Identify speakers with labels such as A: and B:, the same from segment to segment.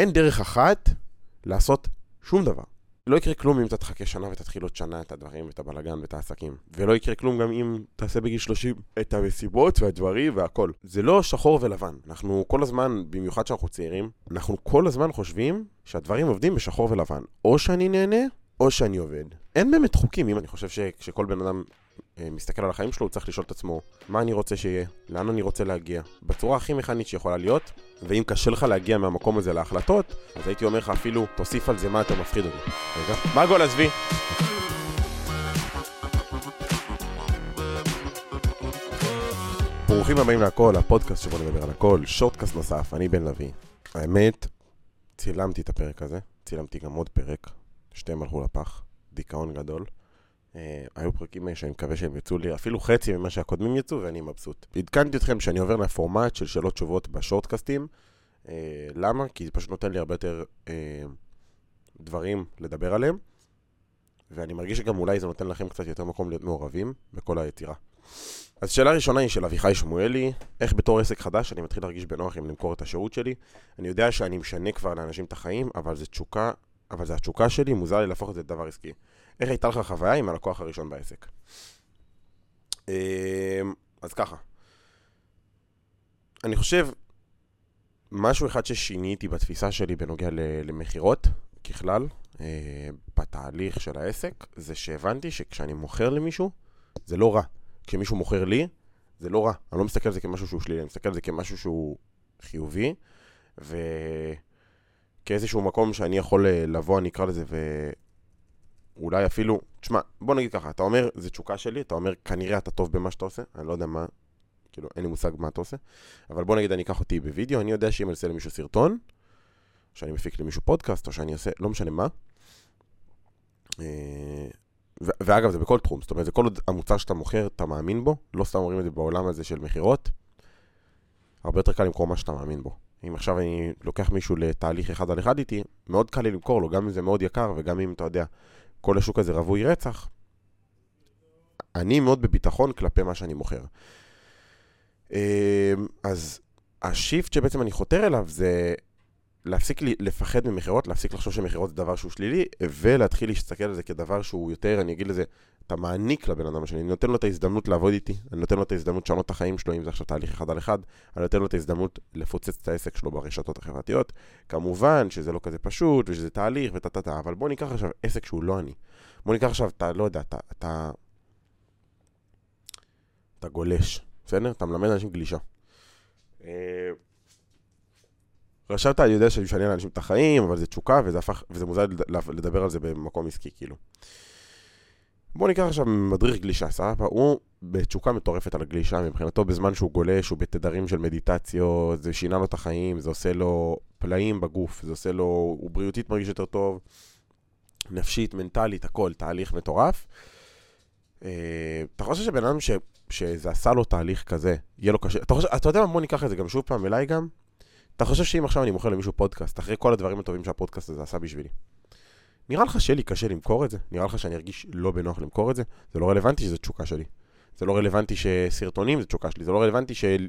A: אין דרך אחת לעשות שום דבר. לא יקרה כלום אם אתה תחכה שנה ותתחיל עוד שנה את הדברים ואת הבלאגן ואת העסקים. ולא יקרה כלום גם אם תעשה בגיל 30 את המסיבות והדברים והכל. זה לא שחור ולבן. אנחנו כל הזמן, במיוחד שאנחנו צעירים, אנחנו כל הזמן חושבים שהדברים עובדים בשחור ולבן. או שאני נהנה, או שאני עובד. אין באמת חוקים. אם אני חושב שכשכל בן אדם אה, מסתכל על החיים שלו, הוא צריך לשאול את עצמו, מה אני רוצה שיהיה? לאן אני רוצה להגיע? בצורה הכי מכנית שיכולה להיות, ואם קשה לך להגיע מהמקום הזה להחלטות, אז הייתי אומר לך אפילו, תוסיף על זה מה אתה מפחיד אותי. רגע, מה גול עזבי? ברוכים הבאים להכל, הפודקאסט שבו נדבר על הכל, שורטקאסט נוסף, אני בן לביא. האמת, צילמתי את הפרק הזה, צילמתי גם עוד פרק, שתיהם הלכו לפח, דיכאון גדול. אה, היו פרקים שאני מקווה שהם יצאו לי אפילו חצי ממה שהקודמים יצאו ואני מבסוט. עדכנתי אתכם שאני עובר לפורמט של שאלות תשובות בשורטקאסטים. אה, למה? כי זה פשוט נותן לי הרבה יותר אה, דברים לדבר עליהם, ואני מרגיש שגם אולי זה נותן לכם קצת יותר מקום להיות מעורבים בכל היצירה. אז שאלה ראשונה היא של אביחי שמואלי, איך בתור עסק חדש אני מתחיל להרגיש בנוח אם למכור את השירות שלי? אני יודע שאני משנה כבר לאנשים את החיים, אבל זה תשוקה, אבל זה התשוקה שלי, מוזר לי להפוך את זה לדבר עסקי. איך הייתה לך חוויה עם הלקוח הראשון בעסק? אמ, אז ככה, אני חושב, משהו אחד ששיניתי בתפיסה שלי בנוגע למכירות, ככלל, אה, בתהליך של העסק, זה שהבנתי שכשאני מוכר למישהו, זה לא רע. כשמישהו מוכר לי, זה לא רע. אני לא מסתכל על זה כמשהו שהוא שלילי, אני מסתכל על זה כמשהו שהוא חיובי, וכאיזשהו מקום שאני יכול אה, לבוא, אני אקרא לזה, אולי אפילו, תשמע, בוא נגיד ככה, אתה אומר, זה תשוקה שלי, אתה אומר, כנראה אתה טוב במה שאתה עושה, אני לא יודע מה, כאילו, אין לי מושג מה אתה עושה, אבל בוא נגיד אני אקח אותי בווידאו, אני יודע שאם אני אעשה למישהו סרטון, או שאני מפיק למישהו פודקאסט, או שאני אעשה, לא משנה מה, אה, ואגב, זה בכל תחום, זאת אומרת, זה כל עוד המוצר שאתה מוכר, אתה מאמין בו, לא סתם אומרים את זה בעולם הזה של מכירות, הרבה יותר קל למכור מה שאתה מאמין בו. אם עכשיו אני לוקח מישהו לתהליך אחד על אחד איתי, מאוד קל לי למכור לו, גם אם זה מאוד יקר, וגם אם, אתה יודע, כל השוק הזה רווי רצח, אני מאוד בביטחון כלפי מה שאני מוכר. אמ, אז השיפט שבעצם אני חותר אליו זה להפסיק לפחד ממכירות, להפסיק לחשוב שמכירות זה דבר שהוא שלילי, ולהתחיל להסתכל על זה כדבר שהוא יותר, אני אגיד לזה, אתה מעניק לבן אדם השני, אני נותן לו את ההזדמנות לעבוד איתי, אני נותן לו את ההזדמנות לשנות את החיים שלו, אם זה עכשיו תהליך אחד על אחד, אני נותן לו את ההזדמנות לפוצץ את העסק שלו ברשתות החברתיות. כמובן שזה לא כזה פשוט, ושזה תהליך וטה טה טה, אבל בוא ניקח עכשיו עסק שהוא לא אני. בוא ניקח עכשיו, אתה לא יודע, אתה, אתה, אתה גולש, בסדר? אתה מלמד אנשים גלישה. רשמת, אני יודע שאני משנה לאנשים את החיים, אבל זה תשוקה, וזה הפך, וזה מוזר לדבר על זה במקום עסקי, כאילו. בוא ניקח עכשיו מדריך גלישה, סבבה? הוא בתשוקה מטורפת על הגלישה, מבחינתו בזמן שהוא גולש, הוא בתדרים של מדיטציות, זה שינה לו את החיים, זה עושה לו פלאים בגוף, זה עושה לו, הוא בריאותית מרגיש יותר טוב, נפשית, מנטלית, הכל, תהליך מטורף. אה, אתה חושב שבן אדם ש, שזה עשה לו תהליך כזה, יהיה לו קשה, אתה, חושב, אתה יודע מה, בוא ניקח את זה גם שוב פעם אליי גם, אתה חושב שאם עכשיו אני מוכר למישהו פודקאסט, אחרי כל הדברים הטובים שהפודקאסט הזה עשה בשבילי, נראה לך שיהיה לי קשה למכור את זה? נראה לך שאני ארגיש לא בנוח למכור את זה? זה לא רלוונטי שזו תשוקה שלי. זה לא רלוונטי שסרטונים זה תשוקה שלי. זה לא רלוונטי של...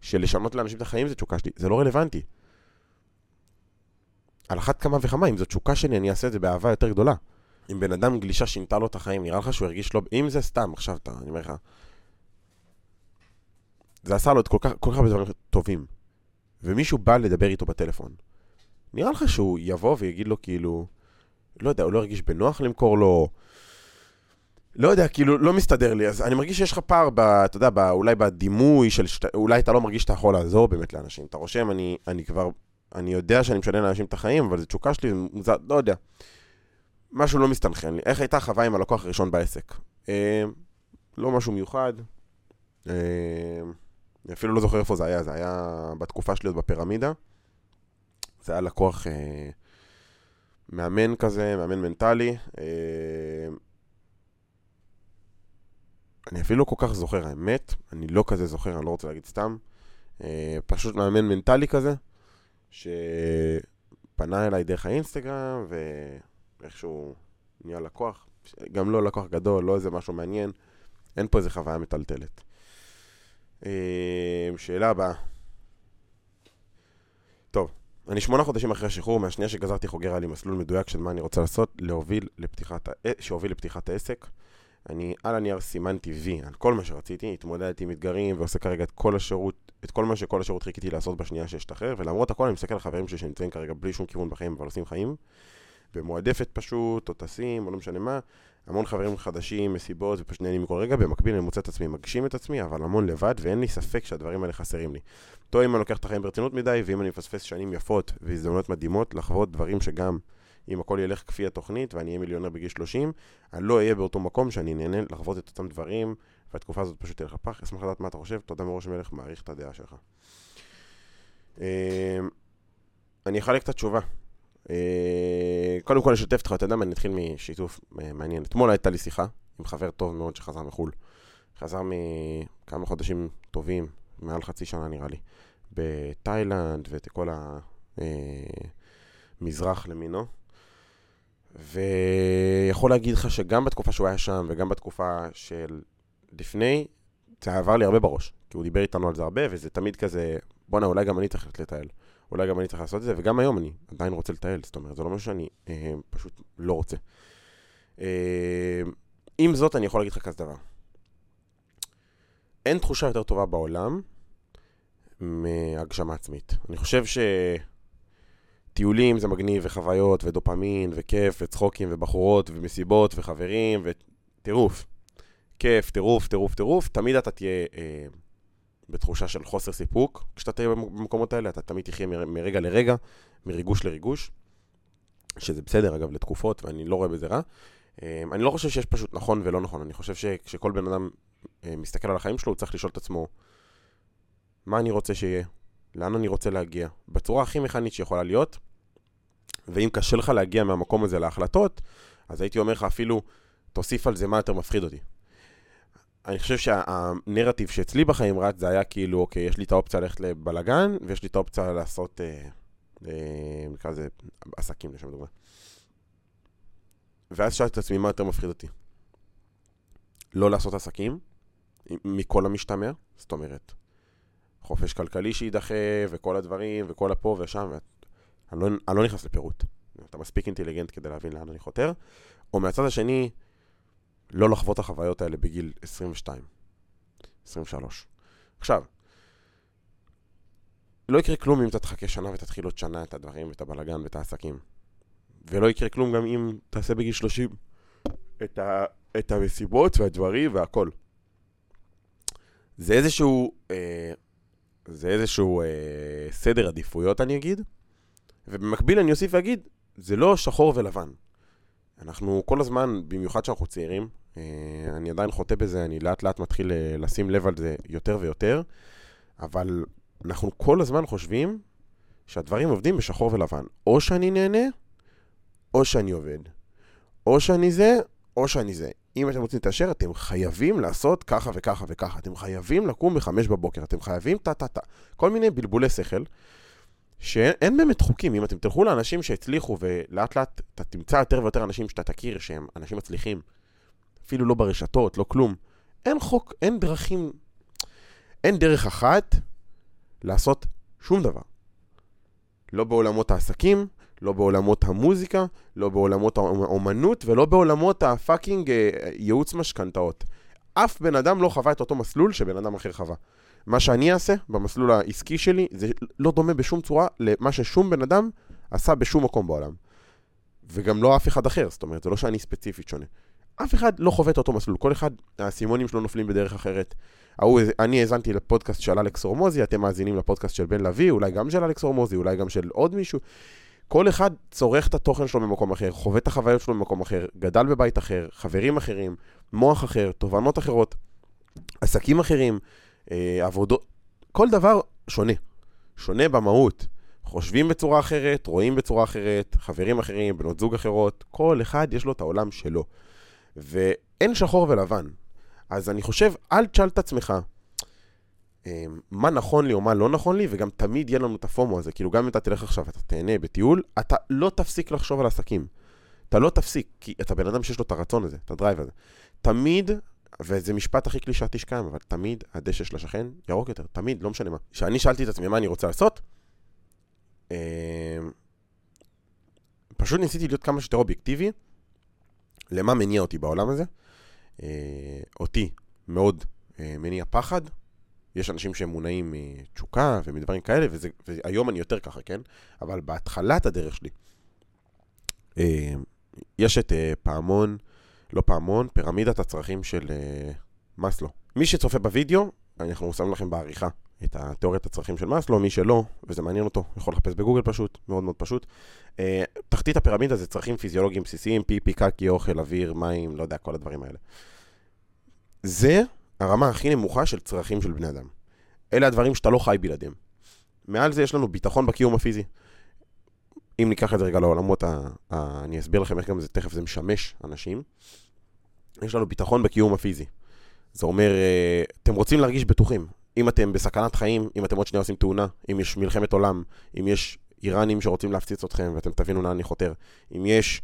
A: שלשנות לאנשים את החיים זה תשוקה שלי. זה לא רלוונטי. על אחת כמה וכמה, אם זו תשוקה שלי, אני אעשה את זה באהבה יותר גדולה. אם בן אדם גלישה שינתה לו את החיים, נראה לך שהוא הרגיש לא... אם זה סתם, עכשיו אתה, אני אומר לך... זה עשה לו את כל כך, כל כך הרבה דברים טובים. ומישהו בא לדבר איתו בטלפון. נראה לך שהוא יבוא ויגיד לו כאילו... לא יודע, הוא לא הרגיש בנוח למכור לו, לא יודע, כאילו, לא מסתדר לי. אז אני מרגיש שיש לך פער, ב, אתה יודע, ב, אולי בדימוי של, שת, אולי אתה לא מרגיש שאתה יכול לעזור באמת לאנשים. אתה רושם, אני, אני כבר, אני יודע שאני משנה לאנשים את החיים, אבל זו תשוקה שלי, מוזר, לא יודע. משהו לא מסתנכרן לי. איך הייתה החוויה עם הלקוח הראשון בעסק? אה, לא משהו מיוחד. אה, אני אפילו לא זוכר איפה זה היה, זה היה בתקופה שלי עוד בפירמידה. זה היה לקוח... אה, מאמן כזה, מאמן מנטלי. אה, אני אפילו לא כל כך זוכר, האמת, אני לא כזה זוכר, אני לא רוצה להגיד סתם. אה, פשוט מאמן מנטלי כזה, שפנה אליי דרך האינסטגרם, ואיכשהו נהיה לקוח. גם לא לקוח גדול, לא איזה משהו מעניין. אין פה איזה חוויה מטלטלת. אה, שאלה הבאה. טוב, אני שמונה חודשים אחרי השחרור, מהשנייה שגזרתי חוגר היה לי מסלול מדויק של מה אני רוצה לעשות, להוביל לפתיחת, שהוביל לפתיחת העסק. אני על הנייר סימנתי וי על כל מה שרציתי, התמודדתי עם אתגרים ועושה כרגע את כל השירות, את כל מה שכל השירות חיכיתי לעשות בשנייה שאשתחרר, ולמרות הכל אני מסתכל על חברים שלי שנמצאים כרגע בלי שום כיוון בחיים, אבל עושים חיים, במועדפת פשוט, או טסים, או לא משנה מה, המון חברים חדשים, מסיבות, ופשוט נהנים מכל רגע, במקביל אני מוצא את עצמי, מגשים את עצמי, אבל המון לבד, ואין לי ספק שהדברים האלה חסרים לי. טועה אם אני לוקח את החיים ברצינות מדי, ואם אני מפספס שנים יפות והזדמנויות מדהימות לחוות דברים שגם אם הכל ילך כפי התוכנית ואני אהיה מיליונר בגיל 30, אני לא אהיה באותו מקום שאני נהנה לחוות את אותם דברים, והתקופה הזאת פשוט תלך לפח. אשמח לדעת מה אתה חושב, תודה מראש מלך, מעריך את הדעה שלך. אמ, אני אחלק את התשובה. אה, קודם כל אשתף אותך, אתה יודע מה, אני אתחיל משיתוף אה, מעניין. אתמול הייתה לי שיחה עם חבר טוב מאוד שחזר מחו"ל. חזר מכמה חודשים טובים, מעל חצי שנה נראה לי, בתאילנד ואת כל המזרח אה, למינו. ויכול להגיד לך שגם בתקופה שהוא היה שם וגם בתקופה של לפני, זה עבר לי הרבה בראש. כי הוא דיבר איתנו על זה הרבה, וזה תמיד כזה, בואנה, אולי גם אני צריך לטייל. אולי גם אני צריך לעשות את זה, וגם היום אני עדיין רוצה לטייל, זאת אומרת, זה לא משהו שאני אה, פשוט לא רוצה. אה, עם זאת, אני יכול להגיד לך כזה דבר. אין תחושה יותר טובה בעולם מהגשמה עצמית. אני חושב שטיולים זה מגניב, וחוויות, ודופמין, וכיף, וצחוקים, ובחורות, ומסיבות, וחברים, וטירוף. כיף, טירוף, טירוף, טירוף, תמיד אתה תהיה אה, בתחושה של חוסר סיפוק. כשאתה תהיה במקומות האלה, אתה תמיד תחיה מרגע לרגע, מריגוש לריגוש, שזה בסדר, אגב, לתקופות, ואני לא רואה בזה רע. אה, אני לא חושב שיש פשוט נכון ולא נכון, אני חושב שכשכל בן אדם אה, מסתכל על החיים שלו, הוא צריך לשאול את עצמו, מה אני רוצה שיהיה? לאן אני רוצה להגיע? בצורה הכי מכנית שיכולה להיות, ואם קשה לך להגיע מהמקום הזה להחלטות, אז הייתי אומר לך אפילו, תוסיף על זה מה יותר מפחיד אותי. אני חושב שהנרטיב שאצלי בחיים רץ זה היה כאילו, אוקיי, יש לי את האופציה ללכת לבלגן, ויש לי את האופציה לעשות, אה, אה, נקרא לזה, עסקים לשם דוגמה. ואז שאלתי את עצמי מה יותר מפחיד אותי. לא לעשות עסקים, מכל המשתמע, זאת אומרת, חופש כלכלי שיידחה, וכל הדברים, וכל הפה ושם, אני לא, אני לא נכנס לפירוט. אתה מספיק אינטליגנט כדי להבין לאן אני חותר. או מהצד השני, לא לחוות את החוויות האלה בגיל 22, 23. עכשיו, לא יקרה כלום אם אתה תחכה שנה ותתחיל עוד שנה את הדברים ואת הבלגן ואת העסקים. ולא יקרה כלום גם אם תעשה בגיל 30 את, ה, את המסיבות והדברים והכל. זה איזשהו, אה, זה איזשהו אה, סדר עדיפויות אני אגיד, ובמקביל אני אוסיף ואגיד, זה לא שחור ולבן. אנחנו כל הזמן, במיוחד שאנחנו צעירים, אני עדיין חוטא בזה, אני לאט לאט מתחיל אה, לשים לב על זה יותר ויותר, אבל אנחנו כל הזמן חושבים שהדברים עובדים בשחור ולבן. או שאני נהנה, או שאני עובד. או שאני זה, או שאני זה. אם אתם רוצים להתעשר, אתם חייבים לעשות ככה וככה וככה. אתם חייבים לקום בחמש בבוקר, אתם חייבים טה-טה-טה. כל מיני בלבולי שכל, שאין באמת חוקים. אם אתם תלכו לאנשים שהצליחו, ולאט לאט אתה תמצא יותר ויותר אנשים שאתה תכיר שהם אנשים מצליחים, אפילו לא ברשתות, לא כלום. אין חוק, אין דרכים, אין דרך אחת לעשות שום דבר. לא בעולמות העסקים, לא בעולמות המוזיקה, לא בעולמות האומנות ולא בעולמות הפאקינג אה, ייעוץ משכנתאות. אף בן אדם לא חווה את אותו מסלול שבן אדם אחר חווה. מה שאני אעשה במסלול העסקי שלי זה לא דומה בשום צורה למה ששום בן אדם עשה בשום מקום בעולם. וגם לא אף אחד אחר, זאת אומרת, זה לא שאני ספציפית שונה. אף אחד לא חווה את אותו מסלול, כל אחד, האסימונים שלו נופלים בדרך אחרת. ההוא, אני האזנתי לפודקאסט של אלכס הורמוזי, אתם מאזינים לפודקאסט של בן לביא, אולי גם של אלכס הורמוזי, אולי גם של עוד מישהו. כל אחד צורך את התוכן שלו במקום אחר, חווה את החוויות שלו במקום אחר, גדל בבית אחר, חברים אחרים, מוח אחר, תובנות אחרות, עסקים אחרים, אה, עבודות, כל דבר שונה. שונה במהות. חושבים בצורה אחרת, רואים בצורה אחרת, חברים אחרים, בנות זוג אחרות, כל אחד יש לו את העולם שלו. ואין שחור ולבן. אז אני חושב, אל תשאל את עצמך אמ, מה נכון לי או מה לא נכון לי, וגם תמיד יהיה לנו את הפומו הזה. כאילו, גם אם אתה תלך עכשיו ואתה תהנה בטיול, אתה לא תפסיק לחשוב על עסקים. אתה לא תפסיק, כי אתה בן אדם שיש לו את הרצון הזה, את הדרייב הזה. תמיד, וזה משפט הכי קלישאתי שקיים, אבל תמיד הדשא של השכן ירוק יותר, תמיד, לא משנה מה. כשאני שאלתי את עצמי מה אני רוצה לעשות, אה, פשוט ניסיתי להיות כמה שיותר אובייקטיבי למה מניע אותי בעולם הזה. אה, אותי מאוד אה, מניע פחד. יש אנשים שהם מונעים מתשוקה ומדברים כאלה, וזה, והיום אני יותר ככה, כן? אבל בהתחלת הדרך שלי, אה, יש את פעמון, לא פעמון, פירמידת הצרכים של מאסלו. מי שצופה בווידאו, אנחנו שמים לכם בעריכה את התיאוריית הצרכים של מאסלו, מי שלא, וזה מעניין אותו, יכול לחפש בגוגל פשוט, מאוד מאוד פשוט. אה, תחתית הפירמידה זה צרכים פיזיולוגיים בסיסיים, פיפי, קקי, אוכל, אוויר, מים, לא יודע, כל הדברים האלה. זה הרמה הכי נמוכה של צרכים של בני אדם. אלה הדברים שאתה לא חי בלעדיהם. מעל זה יש לנו ביטחון בקיום הפיזי. אם ניקח את זה רגע לעולמות, ה... ה... אני אסביר לכם איך גם זה תכף זה משמש אנשים. יש לנו ביטחון בקיום הפיזי. זה אומר, אה, אתם רוצים להרגיש בטוחים. אם אתם בסכנת חיים, אם אתם עוד שנייה עושים תאונה, אם יש מלחמת עולם, אם יש איראנים שרוצים להפציץ אתכם ואתם תבינו לאן אני חותר, אם יש,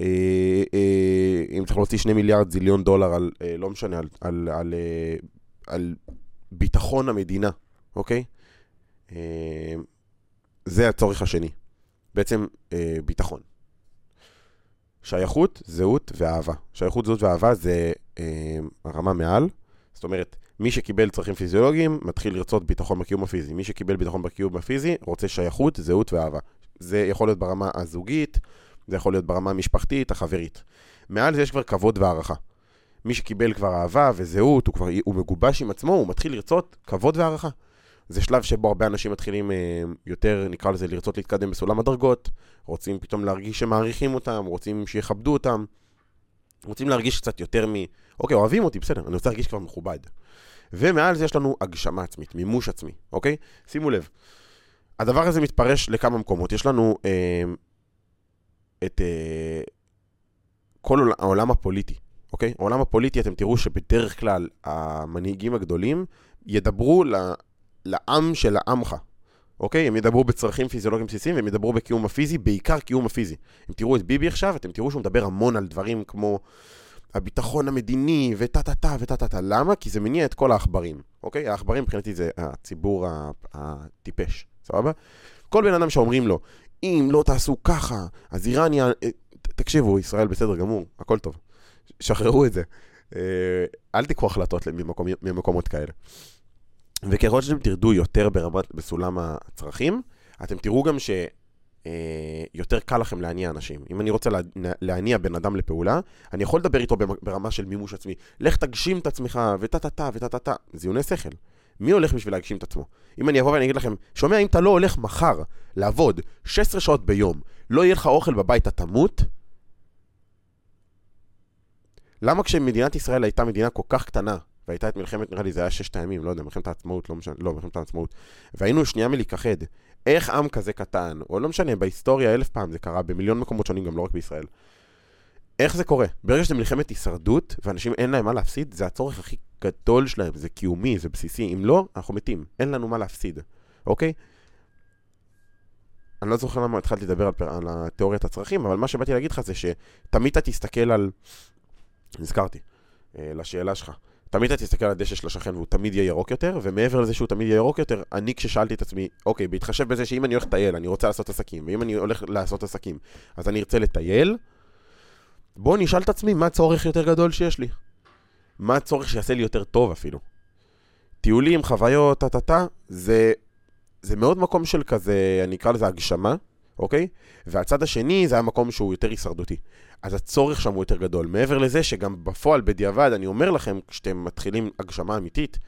A: אה, אה, אם צריך להוציא שני מיליארד זיליון דולר על, אה, לא משנה, על, על, על, אה, על ביטחון המדינה, אוקיי? אה, זה הצורך השני. בעצם אה, ביטחון. שייכות, זהות ואהבה. שייכות, זהות ואהבה זה אה, הרמה מעל. זאת אומרת, מי שקיבל צרכים פיזיולוגיים, מתחיל לרצות ביטחון בקיום הפיזי. מי שקיבל ביטחון בקיום הפיזי, רוצה שייכות, זהות ואהבה. זה יכול להיות ברמה הזוגית, זה יכול להיות ברמה המשפחתית, החברית. מעל זה יש כבר כבוד והערכה. מי שקיבל כבר אהבה וזהות, הוא כבר הוא מגובש עם עצמו, הוא מתחיל לרצות כבוד והערכה. זה שלב שבו הרבה אנשים מתחילים אה, יותר, נקרא לזה, לרצות להתקדם בסולם הדרגות, רוצים פתאום להרגיש שמעריכים אותם, רוצים שיכבדו אותם, רוצים להרגיש קצת יותר מ... אוקיי, אוהבים אותי, בסדר, אני רוצה להרגיש כבר מכובד. ומעל זה יש לנו הגשמה עצמית, מימוש עצמי, אוקיי? שימו לב, הדבר הזה מתפרש לכמה מקומות. יש לנו אה, את אה, כל העולם הפוליטי, אוקיי? העולם הפוליטי, אתם תראו שבדרך כלל המנהיגים הגדולים ידברו ל... לעם של העמך, אוקיי? הם ידברו בצרכים פיזיולוגיים בסיסיים והם ידברו בקיום הפיזי, בעיקר קיום הפיזי. אם תראו את ביבי עכשיו, אתם תראו שהוא מדבר המון על דברים כמו הביטחון המדיני וטה טה טה וטה טה טה. למה? כי זה מניע את כל העכברים, אוקיי? העכברים מבחינתי זה הציבור הטיפש, סבבה? כל בן אדם שאומרים לו, אם לא תעשו ככה, אז איראן י... אה, תקשיבו, ישראל בסדר גמור, הכל טוב. שחררו את זה. אה, אל תיקחו החלטות ממקומות כאלה. וככל שאתם תרדו יותר ברמת, בסולם הצרכים, אתם תראו גם שיותר אה, קל לכם להניע אנשים. אם אני רוצה לה, להניע בן אדם לפעולה, אני יכול לדבר איתו ברמה של מימוש עצמי. לך תגשים את עצמך, וטה-טה-טה, וטה-טה-טה. זיוני שכל. מי הולך בשביל להגשים את עצמו? אם אני אבוא ואני אגיד לכם, שומע, אם אתה לא הולך מחר לעבוד 16 שעות ביום, לא יהיה לך אוכל בבית, אתה תמות? למה כשמדינת ישראל הייתה מדינה כל כך קטנה, והייתה את מלחמת, נראה לי זה היה ששת הימים, לא יודע, מלחמת העצמאות, לא משנה, לא, מלחמת העצמאות. והיינו שנייה מלהיכחד. איך עם כזה קטן, או לא משנה, בהיסטוריה אלף פעם זה קרה, במיליון מקומות שונים, גם לא רק בישראל. איך זה קורה? ברגע שזה מלחמת הישרדות, ואנשים אין להם מה להפסיד, זה הצורך הכי גדול שלהם, זה קיומי, זה בסיסי. אם לא, אנחנו מתים, אין לנו מה להפסיד, אוקיי? אני לא זוכר למה התחלתי לדבר על, על התיאוריית הצרכים, אבל מה שבאתי להגיד לך זה שתמיד אתה תסתכל על... נזכרתי, אה, לשאלה שלך. תמיד אתה תסתכל על הדשא של השכן והוא תמיד יהיה ירוק יותר, ומעבר לזה שהוא תמיד יהיה ירוק יותר, אני כששאלתי את עצמי, אוקיי, בהתחשב בזה שאם אני הולך לטייל, אני רוצה לעשות עסקים, ואם אני הולך לעשות עסקים, אז אני ארצה לטייל, בואו נשאל את עצמי מה הצורך יותר גדול שיש לי. מה הצורך שיעשה לי יותר טוב אפילו. טיולים, חוויות, טה-טה-טה, זה, זה מאוד מקום של כזה, אני אקרא לזה הגשמה, אוקיי? והצד השני זה היה מקום שהוא יותר הישרדותי. אז הצורך שם הוא יותר גדול. מעבר לזה שגם בפועל, בדיעבד, אני אומר לכם, כשאתם מתחילים הגשמה אמיתית,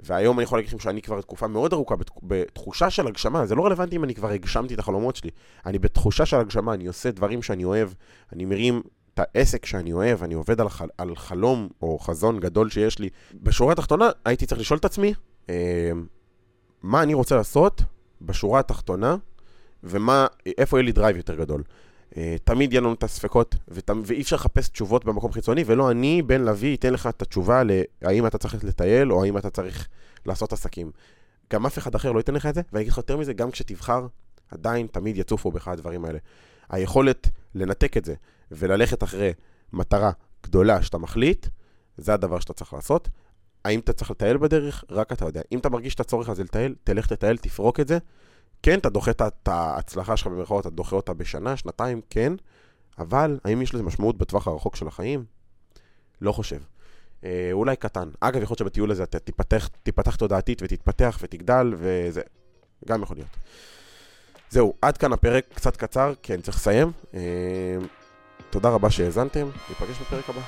A: והיום אני יכול להגיד לכם שאני כבר תקופה מאוד ארוכה בתחושה של הגשמה, זה לא רלוונטי אם אני כבר הגשמתי את החלומות שלי. אני בתחושה של הגשמה, אני עושה דברים שאני אוהב, אני מרים את העסק שאני אוהב, אני עובד על, החל, על חלום או חזון גדול שיש לי. בשורה התחתונה, הייתי צריך לשאול את עצמי, אה, מה אני רוצה לעשות בשורה התחתונה, ואיפה יהיה לי drive יותר גדול. אה, תמיד יהיה לנו את הספקות, ות... ואי אפשר לחפש תשובות במקום חיצוני, ולא אני, בן לביא, אתן לך את התשובה להאם אתה צריך לטייל, או האם אתה צריך לעשות עסקים. גם אף אחד אחר לא ייתן לך את זה, ואני אגיד לך יותר מזה, גם כשתבחר, עדיין תמיד יצופו בך הדברים האלה. היכולת לנתק את זה, וללכת אחרי מטרה גדולה שאתה מחליט, זה הדבר שאתה צריך לעשות. האם אתה צריך לטייל בדרך? רק אתה יודע. אם אתה מרגיש את הצורך הזה לטייל, תלך לטייל, תפרוק את זה, כן, אתה דוחה את ההצלחה שלך במרכאות, אתה דוחה אותה בשנה, שנתיים, כן, אבל האם יש לזה משמעות בטווח הרחוק של החיים? לא חושב. אה, אולי קטן. אגב, יכול להיות שבטיול הזה אתה תיפתח, תיפתח תודעתית ותתפתח ותגדל, וזה גם יכול להיות. זהו, עד כאן הפרק, קצת קצר, כי אני צריך לסיים. אה, תודה רבה שהאזנתם, ניפגש בפרק הבא.